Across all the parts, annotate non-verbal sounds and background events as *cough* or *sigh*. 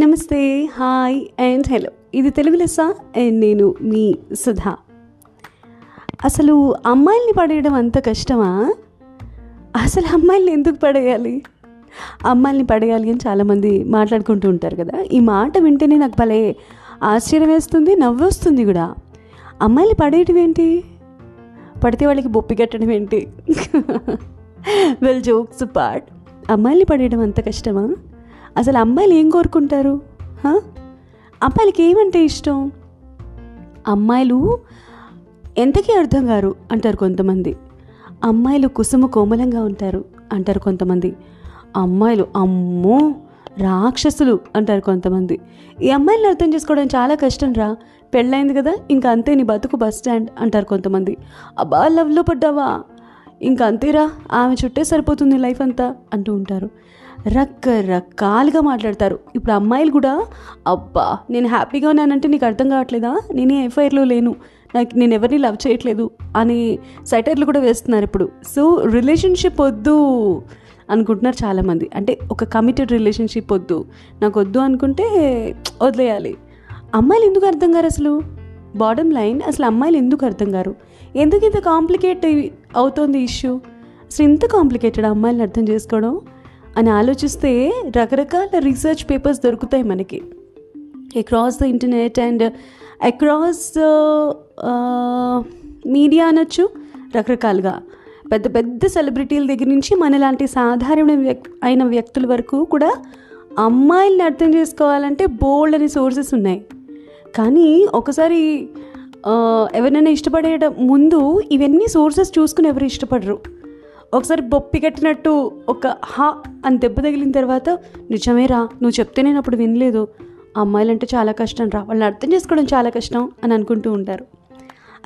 నమస్తే hi and hello. ఇది తెలుగు లెస్స అండ్ నేను మీ సుధా. అసలు అమ్మాయిల్ని పడేయడం అంత కష్టమా? అసలు అమ్మాయిల్ని ఎందుకు పడేయాలి? అమ్మాయిల్ని పడేయాలి అని చాలామంది మాట్లాడుకుంటూ ఉంటారు కదా. ఈ మాట వింటేనే నాకు భలే ఆశ్చర్యం వేస్తుంది నవ్వు వస్తుంది కూడా. అమ్మాయిల్ని పడేయటం ఏంటి? పడితే వాళ్ళకి బొప్పి కట్టడం ఏంటి? వెల్ జోక్స్ పార్ట్ అమ్మాయిల్ని పడేయడం అంత కష్టమా? అసలు అమ్మాయిలు ఏం కోరుకుంటారు? అమ్మాయిలకి ఏమంటే ఇష్టం? అమ్మాయిలు ఎంతకీ అర్థం కారు అంటారు కొంతమంది. అమ్మాయిలు కుసుమ కోమలంగా ఉంటారు అంటారు కొంతమంది. అమ్మాయిలు అమ్మో! రాక్షసులు అంటారు కొంతమంది. ఈ అమ్మాయిలను అర్థం చేసుకోవడం చాలా కష్టం రా. పెళ్ళైంది కదా ఇంకా అంతే నీ బతుకు బస్ స్టాండ్ అంటారు కొంతమంది. అబ్బా లవ్లో పడ్డావా? ఇంకా అంతేరా ఆమె చుట్టే సరిపోతుంది లైఫ్ అంతా అంటూ ఉంటారు. రకరకాలుగా మాట్లాడతారు. ఇప్పుడు అమ్మాయిలు కూడా అబ్బా నేను హ్యాపీగా ఉన్నానంటే నీకు అర్థం కావట్లేదా? నేనే ఎఫ్ఐఆర్లో లేను. నాకు నేను ఎవరిని లవ్ చేయట్లేదు అని సెటర్లు కూడా వేస్తున్నారు ఇప్పుడు. సో రిలేషన్షిప్ వద్దు. అనుకుంటున్నారు చాలామంది. అంటే ఒక కమిటెడ్ రిలేషన్షిప్ వద్దు. నాకు వద్దు అనుకుంటే వదిలేయాలి. అమ్మాయిలు ఎందుకు అర్థం కారు అసలు? బాడమ్ లైన్ అసలు అమ్మాయిలు ఎందుకు అర్థం కారు? ఎందుకు ఇంత కాంప్లికేట్ అవుతోంది ఇష్యూ అసలు ఇంత కాంప్లికేటెడ్ అమ్మాయిలను అర్థం చేసుకోవడం? అని ఆలోచిస్తే రకరకాల రీసెర్చ్ పేపర్స్ దొరుకుతాయి మనకి. Across the internet and across media అనొచ్చు రకరకాలుగా. పెద్ద పెద్ద సెలబ్రిటీల దగ్గర నుంచి మనలాంటి సాధారణ అయిన వ్యక్తుల వరకు కూడా అమ్మాయిల్ని అర్థం చేసుకోవాలంటే బోల్డ్ అనే సోర్సెస్ ఉన్నాయి. కానీ ఒకసారి ఎవరినైనా ఇష్టపడేయడం ముందు ఇవన్నీ సోర్సెస్ చూసుకుని ఎవరు ఇష్టపడరు. ఒకసారి బొప్పి కట్టినట్టు ఒక హా అని దెబ్బ తగిలిన తర్వాత నిజమేరా నువ్వు చెప్తే నేను అప్పుడు వినలేదు. అమ్మాయిలంటే చాలా కష్టం రా వాళ్ళని అర్థం చేసుకోవడం చాలా కష్టం అని అనుకుంటూ ఉంటారు.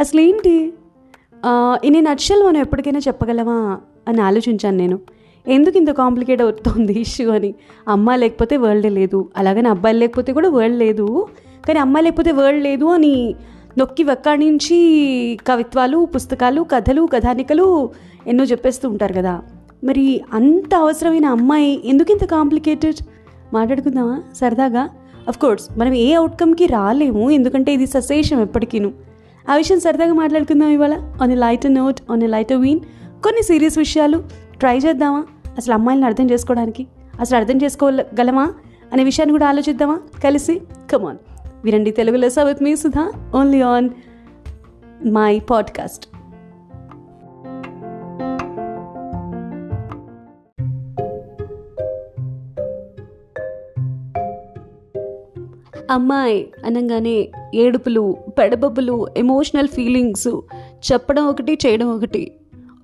అసలు ఏంటి ఇన్ని నచ్చలు మనం ఎప్పటికైనా చెప్పగలమా అని ఆలోచించాను నేను. ఎందుకు ఇంత కాంప్లికేట్ అవుతుంది ఇష్యూ అని? అమ్మాయి లేకపోతే వరల్డే లేదు. అలాగని అబ్బాయి లేకపోతే కూడా వరల్డ్ లేదు. కానీ అమ్మాయి లేకపోతే వరల్డ్ లేదు అని నొక్కి నుంచి కవిత్వాలు పుస్తకాలు కథలు కథానికలు ఎన్నో చెప్పేస్తూ ఉంటారు కదా. మరి అంత అవసరమైన అమ్మాయి ఎందుకు ఇంత కాంప్లికేటెడ్ మాట్లాడుకుందామా? సరదాగా? అఫ్ కోర్స్ మనం ఏ అవుట్కమ్కి రాలేము. ఎందుకంటే ఇది ససేషం ఎప్పటికీను. ఆ విషయం సరదాగా మాట్లాడుకుందాం ఇవాళ. On a lighter note on a lighter vein కొన్ని సీరియస్ విషయాలు ట్రై చేద్దామా? అసలు అమ్మాయిలను అర్థం చేసుకోవడానికి అసలు అర్థం చేసుకోగలమా? అనే విషయాన్ని కూడా ఆలోచిద్దామా? కలిసి కమాన్ వినండి తెలుగులో లెస with me Sudha only on my podcast అమ్మాయి అనగానే ఏడుపులు పెడబబ్బులు ఎమోషనల్ ఫీలింగ్స్ చెప్పడం ఒకటి చేయడం ఒకటి.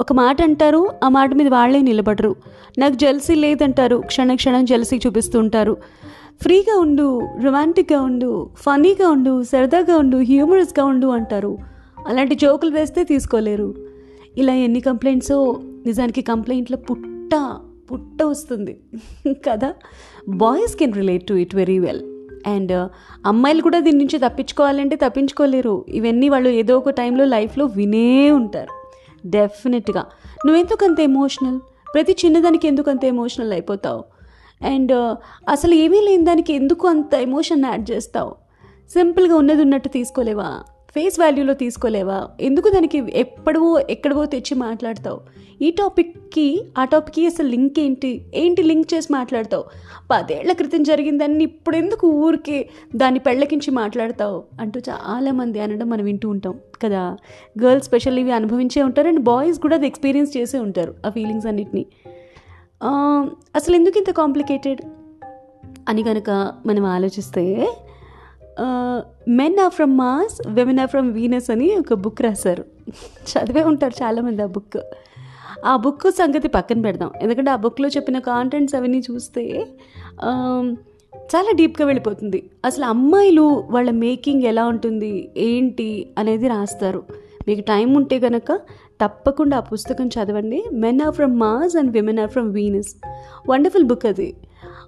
ఒక మాట అంటారు ఆ మాట మీద వాళ్ళే నిలబడరు. నాకు జెల్సీ లేదంటారు క్షణ క్షణం జెల్సీ చూపిస్తూ ఉంటారు ఫ్రీగా ఉండు రొమాంటిక్గా ఉండు ఫనీగా ఉండు సరదాగా ఉండు హ్యూమరస్గా ఉండు అంటారు. అలాంటి జోకులు వేస్తే తీసుకోలేరు. ఇలా ఎన్ని కంప్లైంట్సో నిజానికి కంప్లైంట్లో పుట్ట పుట్ట వస్తుంది. కదా? Boys can relate to it very well and అమ్మాయిలు కూడా దీని నుంచి తప్పించుకోవాలంటే తప్పించుకోలేరు. ఇవన్నీ వాళ్ళు ఏదో ఒక టైంలో లైఫ్లో వినే ఉంటారు. డెఫినెట్గా నువ్వెందుకు అంత ఎమోషనల్ ప్రతి చిన్నదానికి ఎందుకు అంత ఎమోషనల్ అయిపోతావు? అండ్ అసలు ఏమీ లేని దానికి ఎందుకు అంత ఎమోషన్ యాడ్ చేస్తావు? సింపుల్గా ఉన్నది ఉన్నట్టు తీసుకోలేవా? ఫేస్ వాల్యూలో తీసుకోలేవా? ఎందుకు దానికి ఎప్పుడవో ఎక్కడవో తెచ్చి మాట్లాడతావు? ఈ టాపిక్కి ఆ టాపిక్కి అసలు లింక్ ఏంటి? ఏంటి లింక్ చేసి మాట్లాడతావు? పదేళ్ళ క్రితం జరిగిందని ఇప్పుడు ఎందుకు ఊరికే దాన్ని పెళ్ళకించి మాట్లాడతావు? అంటూ చాలామంది అనడం మనం వింటూ ఉంటాం కదా? గర్ల్స్ స్పెషల్ ఇవి అనుభవించే ఉంటారు అండ్ బాయ్స్ కూడా అది ఎక్స్పీరియన్స్ చేసే ఉంటారు ఆ ఫీలింగ్స్ అన్నిటినీ. అసలు ఎందుకు ఇంత కాంప్లికేటెడ్? అని కనుక మనం ఆలోచిస్తే men are from Mars women are from Venus అని ఒక బుక్ రాశారు. చదివే ఉంటారు చాలామంది ఆ బుక్ ఆ బుక్ సంగతి పక్కన పెడదాం. ఎందుకంటే ఆ బుక్లో చెప్పిన కాంటెంట్స్ అవన్నీ చూస్తే చాలా డీప్గా వెళ్ళిపోతుంది. అసలు అమ్మాయిలు వాళ్ళ మేకింగ్ ఎలా ఉంటుంది ఏంటి అనేది రాస్తారు. మీకు టైం ఉంటే కనుక తప్పకుండా ఆ పుస్తకం చదవండి. Men are from Mars and women are from Venus wonderful book అది.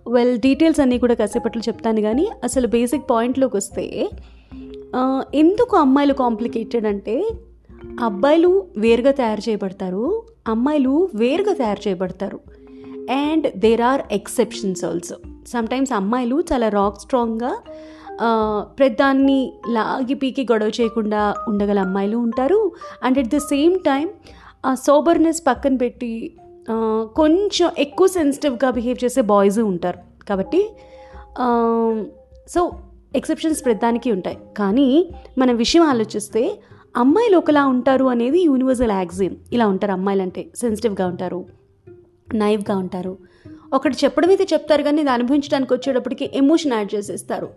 వెల్ డీటెయిల్స్ అన్నీ కూడా కాసేపట్లో చెప్తాను కానీ అసలు బేసిక్ పాయింట్లోకి వస్తే ఎందుకు అమ్మాయిలు కాంప్లికేటెడ్ అంటే అబ్బాయిలు వేరుగా తయారు చేయబడతారు అమ్మాయిలు వేరుగా తయారు చేయబడతారు. And there are exceptions also sometimes అమ్మాయిలు చాలా రాక్ స్ట్రాంగ్గా ప్రతిదాన్ని లాగి పీకి గొడవ చేయకుండా ఉండగల అమ్మాయిలు ఉంటారు. And at the same time ఆ సోబర్నెస్ పక్కన పెట్టి కొంచెం ఎక్కువ సెన్సిటివ్గా బిహేవ్ చేసే బాయ్స్ ఉంటారు. కాబట్టి సో ఎక్సెప్షన్స్ ప్రతిదానికి ఉంటాయి. కానీ మన విషయం ఆలోచిస్తే అమ్మాయిలు ఒకలా ఉంటారు అనేది యూనివర్సల్ యాక్సిమ్ ఇలా ఉంటారు అమ్మాయిలు అంటే సెన్సిటివ్గా ఉంటారు నైవ్గా ఉంటారు. ఒకటి చెప్పడం అయితే చెప్తారు కానీ ఇది అనుభవించడానికి వచ్చేటప్పటికి ఎమోషన్ యాడ్ చేసేస్తారు.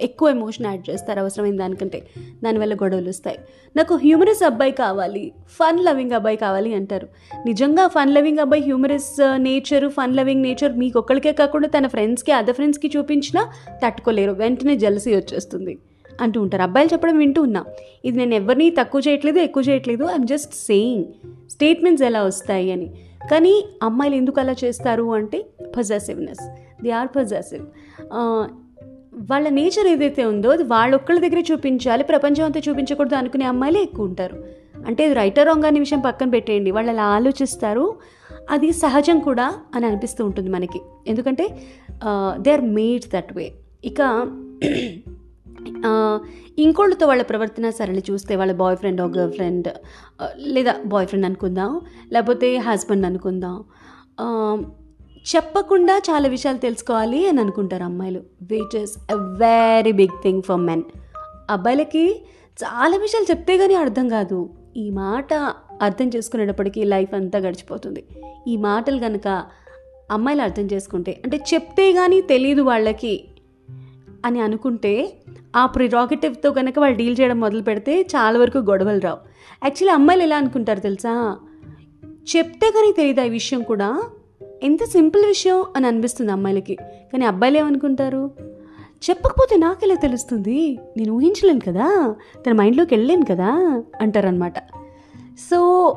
ఎక్కువ ఎమోషన్ యాడ్ చేస్తారు అవసరమైన దానికంటే. దానివల్ల గొడవలు వస్తాయి. నాకు హ్యూమరస్ అబ్బాయి కావాలి ఫన్ లవింగ్ అబ్బాయి కావాలి అంటారు. నిజంగా ఫన్ లవింగ్ అబ్బాయి humorous nature fun loving nature మీకు ఒక్కడికే కాకుండా తన ఫ్రెండ్స్కి అదర్ ఫ్రెండ్స్కి చూపించినా తట్టుకోలేరు. వెంటనే జలసీ వచ్చేస్తుంది. అంటూ ఉంటారు. అబ్బాయిలు చెప్పడం వింటూ ఉన్నా. ఇది నేను ఎవరిని తక్కువ చేయట్లేదు ఎక్కువ చేయట్లేదు. ఐఎమ్ జస్ట్ సేయింగ్ స్టేట్మెంట్స్ ఎలా వస్తాయి అని. కానీ అమ్మాయిలు ఎందుకు అలా చేస్తారు అంటే పజాసివ్నెస్ దే ఆర్ పజాసివ్ వాళ్ళ నేచర్ ఏదైతే ఉందో అది వాళ్ళొక్కళ్ళ దగ్గరే చూపించాలి ప్రపంచం అంతా చూపించకూడదు అనుకునే అమ్మాయిలే ఎక్కువ ఉంటారు. అంటే ఇది రైటర్ రాంగ్ అనే విషయం పక్కన పెట్టేయండి. వాళ్ళు అలా ఆలోచిస్తారు. అది సహజం కూడా అని అనిపిస్తూ ఉంటుంది మనకి. ఎందుకంటే they are made that way ఇక ఇంకోళ్ళతో వాళ్ళ ప్రవర్తన సరళి చూస్తే వాళ్ళ బాయ్ ఫ్రెండ్ ఒక గర్ల్ ఫ్రెండ్ లేదా బాయ్ ఫ్రెండ్ అనుకుందాం లేకపోతే హస్బెండ్ అనుకుందాం. చెప్పకుండా చాలా విషయాలు తెలుసుకోవాలి అని అనుకుంటారు అమ్మాయిలు. Which is a very big thing for men అబ్బాయిలకి చాలా విషయాలు చెప్తే కానీ అర్థం కాదు. ఈ మాట అర్థం చేసుకునేటప్పటికీ లైఫ్ అంతా గడిచిపోతుంది. ఈ మాటలు కనుక అమ్మాయిలు అర్థం చేసుకుంటే అంటే చెప్తే కానీ తెలియదు వాళ్ళకి అని అనుకుంటే ఆ ప్రిరాగేటివ్తో కనుక వాళ్ళు డీల్ చేయడం మొదలు పెడితే చాలా వరకు గొడవలు రావు. యాక్చువల్లీ అమ్మాయిలు ఎలా అనుకుంటారు తెలుసా? చెప్తే కానీ తెలియదు ఈ విషయం కూడా. ఎంత సింపుల్ విషయం అని అనిపిస్తుంది అమ్మాయిలకి. కానీ అబ్బాయిలు ఏమనుకుంటారు? చెప్పకపోతే నాకెలా తెలుస్తుంది? నేను ఊహించలేను కదా? తన మైండ్లోకి వెళ్ళలేను కదా? అంటారనమాట సో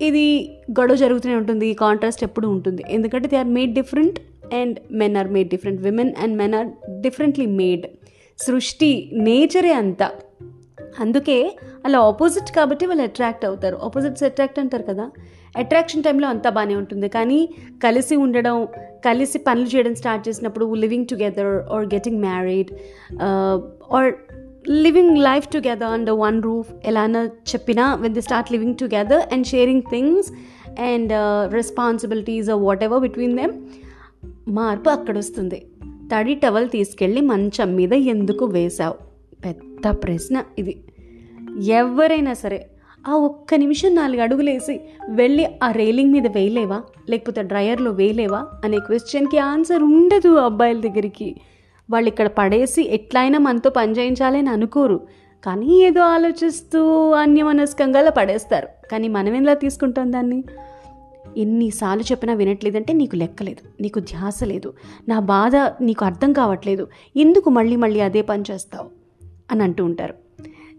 ఇది గొడవ జరుగుతూనే ఉంటుంది కాంట్రాస్ట్ ఎప్పుడు ఉంటుంది. ఎందుకంటే they are made different and men are made different women and men are differently made సృష్టి నేచరే అంతా. అందుకే అలా ఆపోజిట్ కాబట్టి వాళ్ళు అట్రాక్ట్ అవుతారు. ఆపోజిట్స్ అట్రాక్ట్ అంటారు కదా? అట్రాక్షన్ టైంలో అంతా బాగానే ఉంటుంది. కానీ కలిసి ఉండడం కలిసి పనులు చేయడం స్టార్ట్ చేసినప్పుడు living together or getting married or living life together under one roof ఎలానో చెప్పినా when the start living together and sharing things and responsibilities whatever between them మార్పు అక్కడ వస్తుంది తడి టవల్ తీసుకెళ్ళి మంచం మీద ఎందుకు వేశావు? పెద్ద ప్రశ్న ఇది. ఎవరైనా సరే ఆ ఒక్క నిమిషం నాలుగు అడుగులేసి వెళ్ళి ఆ రైలింగ్ మీద వేయలేవా? లేకపోతే డ్రయర్లో వేయలేవా? అనే క్వశ్చన్కి ఆన్సర్ ఉండదు అబ్బాయిల దగ్గరికి. వాళ్ళు ఇక్కడ పడేసి ఎట్లయినా మనతో పని చేయించాలని అనుకోరు. కానీ ఏదో ఆలోచిస్తూ అన్యమనస్కంగా అలా పడేస్తారు. కానీ మనం ఎలా తీసుకుంటాం దాన్ని? ఎన్నిసార్లు చెప్పినా వినట్లేదంటే నీకు లెక్కలేదు నీకు ధ్యాస లేదు నా బాధ నీకు అర్థం కావట్లేదు ఎందుకు మళ్ళీ మళ్ళీ అదే పని చేస్తావు? అని అంటూ ఉంటారు.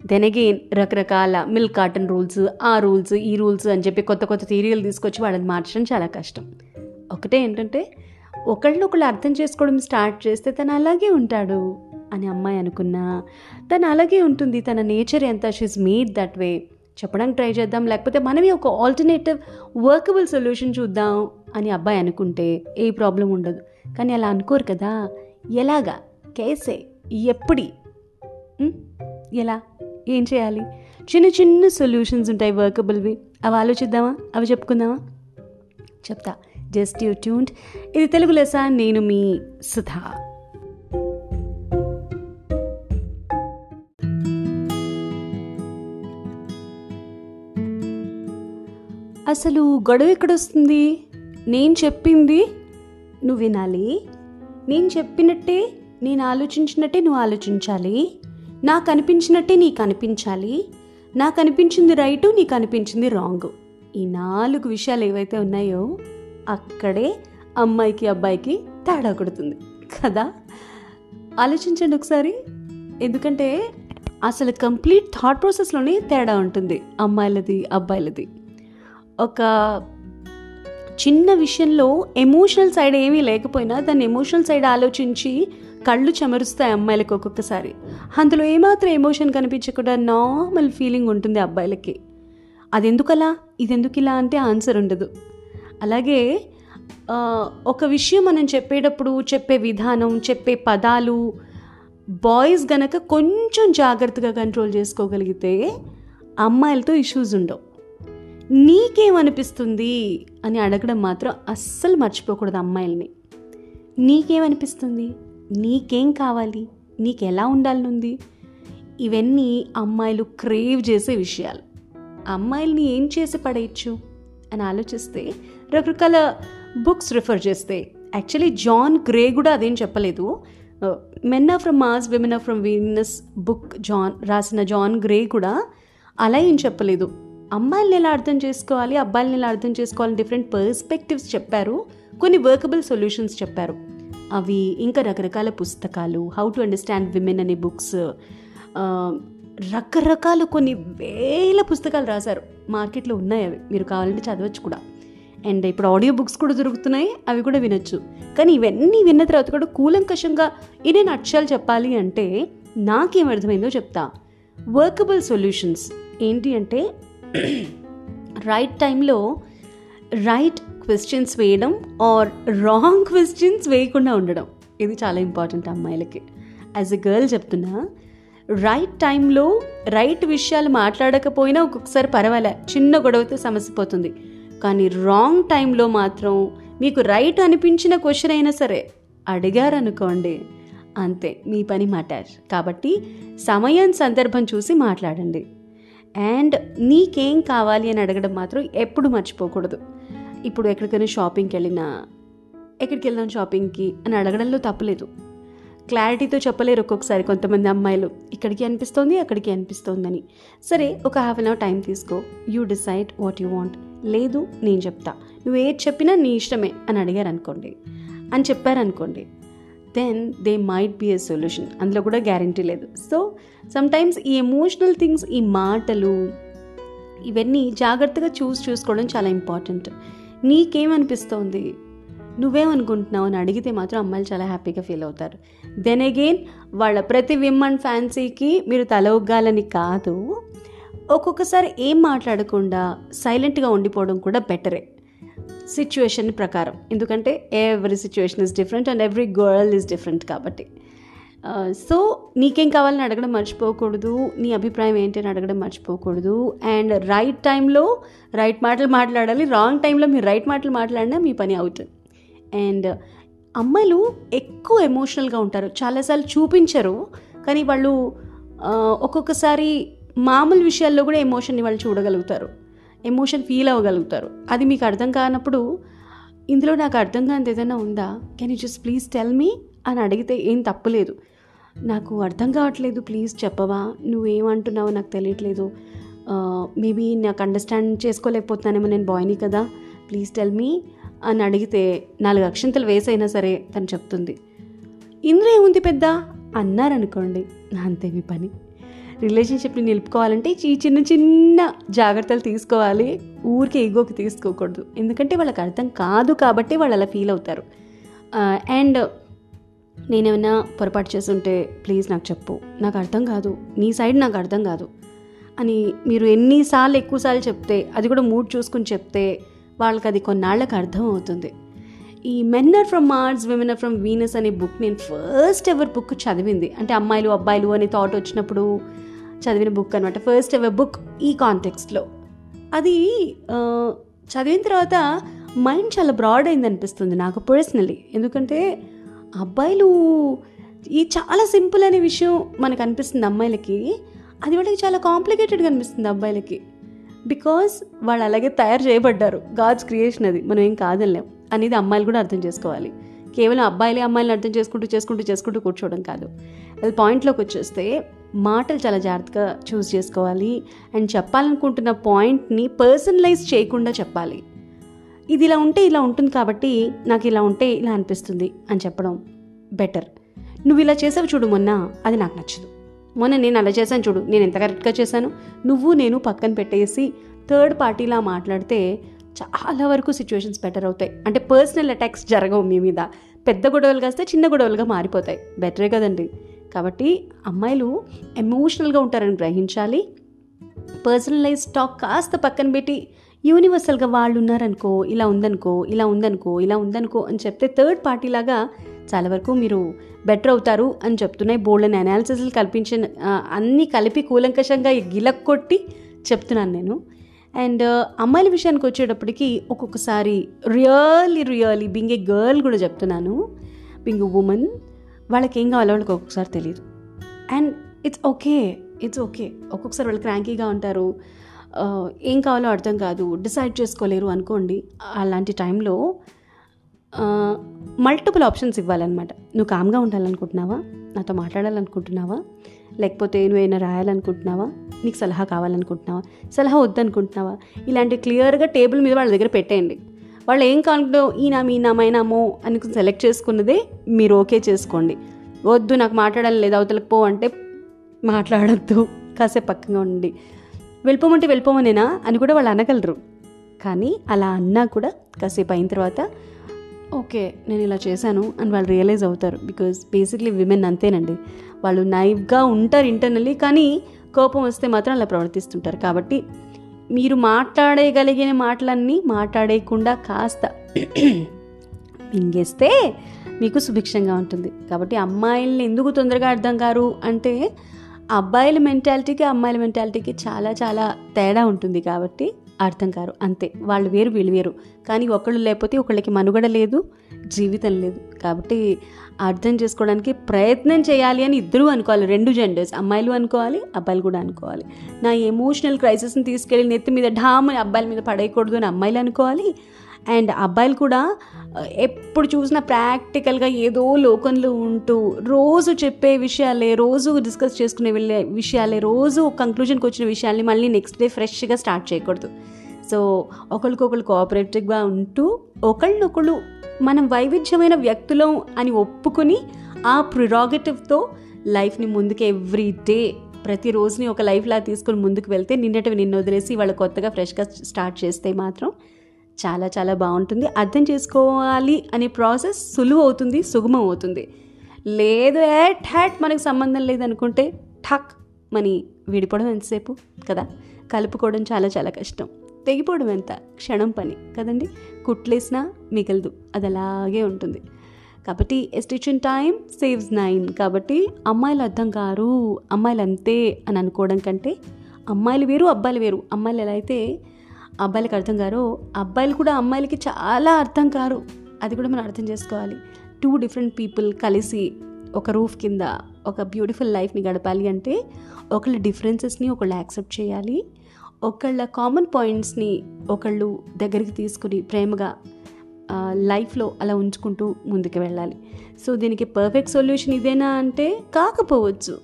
దెన్ అగైన్ రకరకాల మిల్క్ కాటన్ రూల్స్ ఆ రూల్స్ ఈ రూల్స్ అని చెప్పి కొత్త కొత్త థీరీలు తీసుకొచ్చి వాళ్ళని మార్చడం చాలా కష్టం. ఒకటే ఏంటంటే ఒకళ్ళనొకళ్ళు అర్థం చేసుకోవడం స్టార్ట్ చేస్తే తను అలాగే ఉంటాడు అని అమ్మాయి అనుకున్నా తను అలాగే ఉంటుంది తన నేచర్ ఎంత షీజ్ మేడ్ దట్ వే చెప్పడానికి ట్రై చేద్దాం. లేకపోతే మనమే ఒక ఆల్టర్నేటివ్ వర్కబుల్ సొల్యూషన్ చూద్దాం అని అబ్బాయి అనుకుంటే ఏ ప్రాబ్లం ఉండదు. కానీ అలా అనుకోరు కదా. ఎలాగా? కేసే? ఎప్పుడి? ఎలా? ఏం చేయాలి? చిన్న చిన్న సొల్యూషన్స్ ఉంటాయి వర్కబుల్వి అవి ఆలోచిద్దామా? అవి చెప్పుకుందామా? చెప్తా. జస్ట్ యూ ట్యూన్డ్ ఇది తెలుగు లెసా నేను మీ సుధా. అసలు గొడవ ఎక్కడొస్తుంది? నేను చెప్పింది నువ్వు వినాలి. నేను చెప్పినట్టే నేను ఆలోచించినట్టే నువ్వు ఆలోచించాలి. నాకు అనిపించినట్టే నీకు అనిపించాలి. నాకు అనిపించింది రైటు నీకు అనిపించింది రాంగ్. ఈ నాలుగు విషయాలు ఏవైతే ఉన్నాయో అక్కడే అమ్మాయికి అబ్బాయికి తేడా కొడుతుంది. కదా? ఆలోచించండి ఒకసారి. ఎందుకంటే అసలు కంప్లీట్ థాట్ ప్రాసెస్లోనే తేడా ఉంటుంది. అమ్మాయిలది అబ్బాయిలది. ఒక చిన్న విషయంలో ఎమోషనల్ సైడ్ ఏమీ లేకపోయినా దాన్ని ఎమోషనల్ సైడ్ ఆలోచించి కళ్ళు చెమరుస్తాయి అమ్మాయిలకు ఒక్కొక్కసారి. అందులో ఏమాత్రం ఎమోషన్ కనిపించకుండా నార్మల్ ఫీలింగ్ ఉంటుంది అబ్బాయిలకి. అది ఎందుకలా ఇది ఎందుకు ఇలా అంటే ఆన్సర్ ఉండదు. అలాగే ఒక విషయం మనం చెప్పేటప్పుడు చెప్పే విధానం చెప్పే పదాలు బాయ్స్ గనక కొంచెం జాగ్రత్తగా కంట్రోల్ చేసుకోగలిగితే అమ్మాయిలతో ఇష్యూస్ ఉండవు. నీకేమనిపిస్తుంది అని అడగడం మాత్రం అస్సలు మర్చిపోకూడదు అమ్మాయిల్ని. నీకేమనిపిస్తుంది? నీకేం కావాలి? నీకు ఎలా ఉండాలనుంది? ఇవన్నీ అమ్మాయిలు క్రేవ్ చేసే విషయాలు. అమ్మాయిల్ని ఏం చేసి పడేయచ్చు అని ఆలోచిస్తే రకరకాల బుక్స్ రిఫర్ చేస్తే. యాక్చువల్లీ జాన్ గ్రే కూడా అదేం చెప్పలేదు. Men are from Mars women are from Venus book John రాసిన జాన్ గ్రే కూడా అలా ఏం చెప్పలేదు. అమ్మాయిని ఎలా అర్థం చేసుకోవాలి అబ్బాయిని ఎలా అర్థం చేసుకోవాలి డిఫరెంట్ పర్స్పెక్టివ్స్ చెప్పారు. కొన్ని వర్కబుల్ సొల్యూషన్స్ చెప్పారు. అవి ఇంకా రకరకాల పుస్తకాలు హౌ టు అండర్స్టాండ్ విమెన్ అనే బుక్స్ రకరకాల కొన్ని వేల పుస్తకాలు రాశారు. మార్కెట్లో ఉన్నాయి అవి. మీరు కావాలంటే చదవచ్చు కూడా. అండ్ ఇప్పుడు ఆడియో బుక్స్ కూడా దొరుకుతున్నాయి. అవి కూడా వినొచ్చు. కానీ ఇవన్నీ విన్న తర్వాత కూడా కూలంకషంగా ఇదే నక్షాలు చెప్పాలి అంటే నాకేం అర్థమైందో చెప్తా. వర్కబుల్ సొల్యూషన్స్ ఏంటి అంటే రైట్ టైంలో రైట్ క్వశ్చన్స్ వేయడం ఆర్ రాంగ్ క్వశ్చన్స్ వేయకుండా ఉండడం. ఇది చాలా ఇంపార్టెంట్ అమ్మాయిలకి. యాజ్ ఎ గర్ల్ చెప్తున్నా రైట్ టైంలో రైట్ విషయాలు మాట్లాడకపోయినా ఒక్కొక్కసారి పర్వాలే చిన్న గొడవతో సమస్య పోతుంది. కానీ రాంగ్ టైంలో మాత్రం మీకు రైట్ అనిపించిన క్వశ్చన్ అయినా సరే అడిగారనుకోండి అంతే మీ పని మాటారు కాబట్టి సమయం సందర్భం చూసి మాట్లాడండి. అండ్ నీకేం కావాలి అని అడగడం మాత్రం ఎప్పుడు మర్చిపోకూడదు. ఇప్పుడు ఎక్కడికైనా షాపింగ్కి వెళ్ళినా ఎక్కడికి వెళ్దాం షాపింగ్కి అని అడగడంలో తప్పలేదు. క్లారిటీతో చెప్పలేరు ఒక్కొక్కసారి కొంతమంది అమ్మాయిలు. ఇక్కడికి అనిపిస్తోంది అక్కడికి అనిపిస్తోందని. సరే ఒక హాఫ్ అన్ అవర్ టైం తీసుకో. You decide what you want లేదు నేను చెప్తా. నువ్వు ఏది చెప్పినా నీ ఇష్టమే అని అడిగారు అనుకోండి అని చెప్పారనుకోండి. Then they might be a solution అందులో కూడా గ్యారంటీ లేదు. సో సమ్టైమ్స్ ఈ ఎమోషనల్ థింగ్స్ ఈ మాటలు ఇవన్నీ జాగ్రత్తగా చూసి చూసుకోవడం చాలా ఇంపార్టెంట్ నీకేమనిపిస్తోంది? నువ్వేమనుకుంటున్నావు? అని అడిగితే మాత్రం అమ్మాయిలు చాలా హ్యాపీగా ఫీల్ అవుతారు. దెన్ అగైన్ వాళ్ళ ప్రతి విమ్మన్ ఫ్యాన్సీకి మీరు తల ఒగ్గాలని కాదు. ఒక్కొక్కసారి ఏం మాట్లాడకుండా సైలెంట్గా ఉండిపోవడం కూడా బెటరే సిచ్యువేషన్ ప్రకారం. ఎందుకంటే every situation is different and every girl is different కాబట్టి. Uh, సో నీకేం కావాలని అడగడం మర్చిపోకూడదు. నీ అభిప్రాయం ఏంటి అని అడగడం మర్చిపోకూడదు. అండ్ రైట్ టైంలో రైట్ మాటలు మాట్లాడాలి. రాంగ్ టైంలో మీరు రైట్ మాటలు మాట్లాడినా మీ పని అవుతుంది. అండ్ అమ్మాయిలు ఎక్కువ ఎమోషనల్గా ఉంటారు. చాలాసార్లు చూపించరు. కానీ వాళ్ళు uh, ఒక్కొక్కసారి మామూలు విషయాల్లో కూడా ఎమోషన్ని వాళ్ళు చూడగలుగుతారు. ఎమోషన్ ఫీల్ అవ్వగలుగుతారు. అది మీకు అర్థం కానప్పుడు ఇందులో నాకు అర్థం కానిది ఏదైనా ఉందా? Can you just please tell me అని అడిగితే ఏం తప్పులేదు నాకు అర్థం కావట్లేదు ప్లీజ్ చెప్పవా? నువ్వేమంటున్నావో నాకు తెలియట్లేదు. మేబీ నాకు అండర్స్టాండ్ చేసుకోలేకపోతున్నానేమో నేను బాయ్ని కదా. ప్లీజ్ టెల్ మీ అని అడిగితే నాలుగు అక్షంతలు వేసైనా సరే తను చెప్తుంది. ఇందులో ఏముంది పెద్ద? అన్నారనుకోండి అంతే మీ పని. రిలేషన్షిప్ని నిలుపుకోవాలంటే ఈ చిన్న చిన్న జాగ్రత్తలు తీసుకోవాలి. ఊరికే ఈగోకి తీసుకోకూడదు. ఎందుకంటే వాళ్ళకి అర్థం కాదు కాబట్టి వాళ్ళు అలా ఫీల్ అవుతారు. అండ్ నేనేమైనా పొరపాటు చేస్తుంటే ప్లీజ్ నాకు చెప్పు. నాకు అర్థం కాదు. నీ సైడ్ నాకు అర్థం కాదు. అని మీరు ఎన్నిసార్లు ఎక్కువసార్లు చెప్తే అది కూడా మూడ్ చూసుకుని చెప్తే వాళ్ళకి అది కొన్నాళ్ళకి అర్థం అవుతుంది. ఈ men are from Mars women are from Venus అనే బుక్ నేను ఫస్ట్ ఎవర్ బుక్ చదివింది. అంటే అమ్మాయిలు అబ్బాయిలు అనే థాట్ వచ్చినప్పుడు చదివిన బుక్ అనమాట ఫస్ట్ ఎవర్ బుక్ ఈ కాంటెక్స్ట్లో అది చదివిన తర్వాత మైండ్ చాలా బ్రాడ్ అయింది అనిపిస్తుంది నాకు పర్సనలీ ఎందుకంటే అబ్బాయిలు ఈ చాలా సింపుల్ అనే విషయం మనకు అనిపిస్తుంది అమ్మాయిలకి. అది వాళ్ళకి చాలా కాంప్లికేటెడ్గా అనిపిస్తుంది అబ్బాయిలకి. బికాస్ వాళ్ళు అలాగే తయారు చేయబడ్డారు. గాడ్స్ క్రియేషన్ అది. మనం ఏం కాదనలేం అనేది అమ్మాయిలు కూడా అర్థం చేసుకోవాలి. కేవలం అబ్బాయిలే అమ్మాయిలను అర్థం చేసుకుంటూ చేసుకుంటూ చేసుకుంటూ కూర్చోవడం కాదు. అది పాయింట్లోకి వచ్చేస్తే మాటలు చాలా జాగ్రత్తగా చూస్ చేసుకోవాలి. అండ్ చెప్పాలనుకుంటున్న పాయింట్ని పర్సనలైజ్ చేయకుండా చెప్పాలి. ఇది ఇలా ఉంటే ఇలా ఉంటుంది కాబట్టి నాకు ఇలా ఉంటే ఇలా అనిపిస్తుంది అని చెప్పడం బెటర్ నువ్వు ఇలా చేసావు చూడు మొన్న అది నాకు నచ్చదు. మొన్న నేను అలా చేశాను చూడు నేను ఎంత కరెక్ట్గా చేశాను? నువ్వు నేను పక్కన పెట్టేసి థర్డ్ పార్టీలా మాట్లాడితే చాలా వరకు సిచ్యువేషన్స్ బెటర్ అవుతాయి. అంటే పర్సనల్ అటాక్స్ జరగవు మీ మీద. పెద్ద గొడవలు కాస్తే చిన్న గొడవలుగా మారిపోతాయి. బెటరే కదండి? కాబట్టి అమ్మాయిలు ఎమోషనల్గా ఉంటారని గ్రహించాలి. పర్సనలైజ్ టాక్ కాస్త పక్కన పెట్టి యూనివర్సల్గా వాళ్ళు ఉన్నారనుకో ఇలా ఉందనుకో ఇలా ఉందనుకో ఇలా ఉందనుకో అని చెప్తే థర్డ్ పార్టీ లాగా చాలా వరకు మీరు బెటర్ అవుతారు అని చెప్తున్నాయి. బోల్డ్ అనాలిసిస్లు కల్పించిన అన్నీ కలిపి కూలంకషంగా గిలక్కొట్టి చెప్తున్నాను నేను. అండ్ అమ్మాయిల విషయానికి వచ్చేటప్పటికి ఒక్కొక్కసారి really really being a girl కూడా చెప్తున్నాను. Being women. వాళ్ళకి ఏం కావాలో వాళ్ళకి ఒక్కొక్కసారి తెలియదు and it's okay it's okay ఒక్కొక్కసారి వాళ్ళు క్రాంకీగా ఉంటారు. ఏం కావాలో అర్థం కాదు. డిసైడ్ చేసుకోలేరు అనుకోండి. అలాంటి టైంలో మల్టిపుల్ ఆప్షన్స్ ఇవ్వాలన్నమాట. నువ్వు కామ్గా ఉండాలనుకుంటున్నావా? నాతో మాట్లాడాలనుకుంటున్నావా? లేకపోతే నువ్వు ఏమైనా రాయాలనుకుంటున్నావా? నీకు సలహా కావాలనుకుంటున్నావా? సలహా వద్దనుకుంటున్నావా? ఇలాంటి క్లియర్గా టేబుల్ మీద వాళ్ళ దగ్గర పెట్టేయండి. వాళ్ళు ఏం కావాలంటే ఈనా మీనా మైనామో అని సెలెక్ట్ చేసుకున్నదే మీరు ఓకే చేసుకోండి. వద్దు నాకు మాట్లాడాలి లేదా అవతలకు పో అంటే మాట్లాడద్దు. కాసేపు పక్కగా ఉండి వెళ్ళిపోమంటే వెళ్ళిపోమనేనా అని కూడా వాళ్ళు అనగలరు. కానీ అలా అన్నా కూడా కాసేపు అయిన తర్వాత ఓకే నేను ఇలా చేశాను అని వాళ్ళు రియలైజ్ అవుతారు. బికాజ్ బేసిక్లీ విమెన్ అంతేనండి. వాళ్ళు నైవ్గా ఉంటారు ఇంటర్నల్లీ కానీ కోపం వస్తే మాత్రం అలా ప్రవర్తిస్తుంటారు. కాబట్టి మీరు మాట్లాడగలిగిన మాటలన్నీ మాట్లాడేయకుండా కాస్త మింగేస్తే మీకు సుభిక్షంగా ఉంటుంది. కాబట్టి అమ్మాయిల్ని ఎందుకు తొందరగా అర్థం కారు అంటే అబ్బాయిల మెంటాలిటీకి అమ్మాయిల మెంటాలిటీకి చాలా చాలా తేడా ఉంటుంది కాబట్టి అర్థం కారు. అంతే. వాళ్ళు వేరు వీళ్ళు వేరు. కానీ ఒకళ్ళు లేకపోతే ఒకళ్ళకి మనుగడ లేదు జీవితం లేదు. కాబట్టి అర్థం చేసుకోవడానికి ప్రయత్నం చేయాలి అని ఇద్దరూ అనుకోవాలి. రెండు జెండర్స్ అమ్మాయిలు అనుకోవాలి అబ్బాయిలు కూడా అనుకోవాలి. నా ఎమోషనల్ క్రైసిస్ని తీసుకెళ్ళి నెత్తి మీద ఢామ్ అబ్బాయిల మీద పడేయకూడదు అని అమ్మాయిలు అనుకోవాలి. అండ్ అబ్బాయిలు కూడా ఎప్పుడు చూసినా ప్రాక్టికల్గా ఏదో లోకంలో ఉంటూ రోజు చెప్పే విషయాలే రోజు డిస్కస్ చేసుకునే వెళ్ళే విషయాలే రోజు కంక్లూజన్కి వచ్చిన విషయాల్ని మళ్ళీ నెక్స్ట్ డే ఫ్రెష్గా స్టార్ట్ చేయకూడదు. సో ఒకరికొకరు కోఆపరేటివ్గా ఉంటూ ఒకళ్ళొకళ్ళు మనం వైవిధ్యమైన వ్యక్తులం అని ఒప్పుకొని ఆ ప్రిరాగటివ్తో లైఫ్ని ముందుకు ఎవ్రీ డే ప్రతి రోజుని ఒక లైఫ్లా తీసుకుని ముందుకు వెళ్తే నిన్నటివి నిన్ను వదిలేసి వాళ్ళు కొత్తగా ఫ్రెష్గా స్టార్ట్ చేస్తే మాత్రం చాలా చాలా బాగుంటుంది. అర్థం చేసుకోవాలి అనే ప్రాసెస్ సులువు అవుతుంది సుగమం అవుతుంది. లేదు ఎట్ హ్యాట్ మనకు సంబంధం లేదనుకుంటే ఠక్ మని విడిపోవడం ఎంతసేపు? కదా? కలుపుకోవడం చాలా చాలా కష్టం. తెగిపోవడం ఎంత? క్షణం పని. కదండి? కుట్లేసినా మిగలదు. అది అలాగే ఉంటుంది. కాబట్టి ఎస్టిషన్ టైం సేవ్స్ నైన్. కాబట్టి అమ్మాయిలు అర్థం కారు అమ్మాయిలు అంతే అని అనుకోవడం కంటే అమ్మాయిలు వేరు అబ్బాయిలు వేరు. అమ్మాయిలు ఎలా అయితే అబ్బాయిలకు అర్థం కారో అబ్బాయిలు కూడా అమ్మాయిలకి చాలా అర్థం కారు. అది కూడా మనం అర్థం చేసుకోవాలి. టూ డిఫరెంట్ పీపుల్ కలిసి ఒక రూఫ్ కింద ఒక బ్యూటిఫుల్ లైఫ్ని గడపాలి అంటే ఒకళ్ళ డిఫరెన్సెస్ని ఒకళ్ళు యాక్సెప్ట్ చేయాలి. ఒకళ్ళ కామన్ పాయింట్స్ని ఒకళ్ళు దగ్గరికి తీసుకుని ప్రేమగా లైఫ్లో అలా ఉంచుకుంటూ ముందుకు వెళ్ళాలి. సో దీనికి పర్ఫెక్ట్ సొల్యూషన్ ఇదేనా అంటే కాకపోవచ్చు.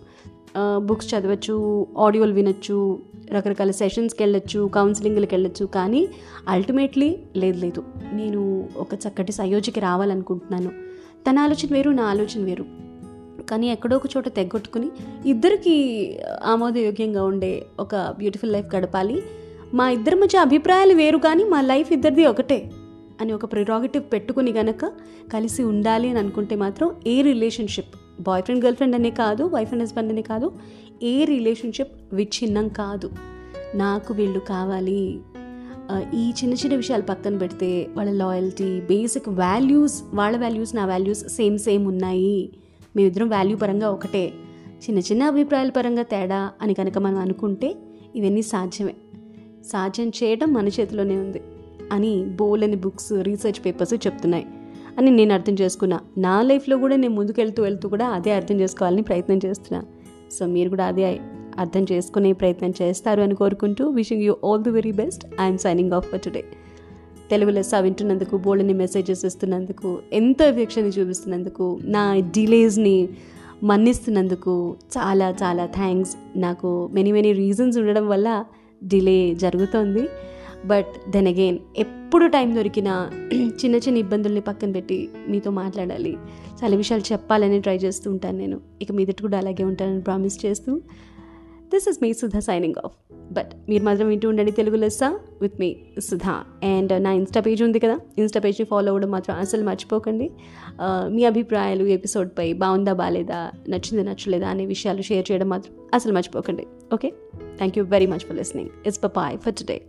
బుక్స్ చదవచ్చు ఆడియోలు వినొచ్చు రకరకాల సెషన్స్కి వెళ్ళొచ్చు కౌన్సిలింగ్కి వెళ్ళొచ్చు కానీ అల్టిమేట్లీ లేదు లేదు. నేను ఒక చక్కటి సయోజికి రావాలనుకుంటున్నాను. తన ఆలోచన వేరు నా ఆలోచన వేరు. కానీ ఎక్కడో ఒక చోట తెగొట్టుకుని ఇద్దరికి ఆమోదయోగ్యంగా ఉండే ఒక బ్యూటిఫుల్ లైఫ్ గడపాలి. మా ఇద్దరి మధ్య అభిప్రాయాలు వేరు కానీ మా లైఫ్ ఇద్దరిది ఒకటే అని ఒక ప్రిరాగటివ్ పెట్టుకుని గనక కలిసి ఉండాలి అని అనుకుంటే మాత్రం ఏ relationship boy friend girl friend అనే కాదు వైఫ్ అండ్ హస్బెండ్ అనే కాదు ఏ రిలేషన్షిప్ విచ్ఛిన్నం కాదు. నాకు వీళ్ళు కావాలి. ఈ చిన్న చిన్న విషయాలు పక్కన పెడితే వాళ్ళ లాయల్టీ బేసిక్ వాల్యూస్ వాళ్ళ వాల్యూస్ నా వాల్యూస్ సేమ్ సేమ్ ఉన్నాయి. మేమిద్దరం వాల్యూ పరంగా ఒకటే. చిన్న చిన్న అభిప్రాయాల పరంగా తేడా అని కనుక మనం అనుకుంటే ఇవన్నీ సాధ్యమే. సాధ్యం చేయడం మన చేతిలోనే ఉంది అని బోలని బుక్స్ రీసెర్చ్ పేపర్స్ చెప్తున్నాయి. అని నేను అర్థం చేసుకున్నా. నా లైఫ్లో కూడా నేను ముందుకు వెళ్తూ వెళ్తూ కూడా అదే అర్థం చేసుకోవాలని ప్రయత్నం చేస్తున్నా. సో మీరు కూడా అదే అర్థం చేసుకునే ప్రయత్నం చేస్తారు అని కోరుకుంటూ wishing you all the very best I'm signing off for today తెలుగులో సవింటున్నందుకు బోల్డ్ని మెసేజెస్ ఇస్తున్నందుకు ఎంతో వీక్షణ చూపిస్తున్నందుకు నా డిలేస్ని మన్నిస్తున్నందుకు చాలా చాలా థ్యాంక్స్ నాకు మెనీ మెనీ రీజన్స్ ఉండడం వల్ల డిలే జరుగుతోంది. బట్ దెన్ అగైన్ ఎప్పుడు టైం దొరికినా *clears throat* చిన్న చిన్న ఇబ్బందుల్ని పక్కన పెట్టి మీతో మాట్లాడాలి. చాలా విషయాలు చెప్పాలని ట్రై చేస్తూ ఉంటాను నేను. ఇక మీదటి కూడా అలాగే ఉంటానని ప్రామిస్ చేస్తూ this is me Sudha signing off but మీరు మాత్రం వింటూ ఉండండి తెలుగు లెస్స విత్ మీ సుధా అండ్ నా ఇన్స్టా పేజ్ ఉంది కదా. ఇన్స్టా పేజ్ని ఫాలో అవ్వడం మాత్రం అసలు మర్చిపోకండి. Uh, మీ అభిప్రాయాలు ఎపిసోడ్పై బాగుందా బాగాలేదా నచ్చిందా నచ్చలేదా అనే విషయాలు షేర్ చేయడం మాత్రం అసలు మర్చిపోకండి. Okay thank you very much for listening it's bye for today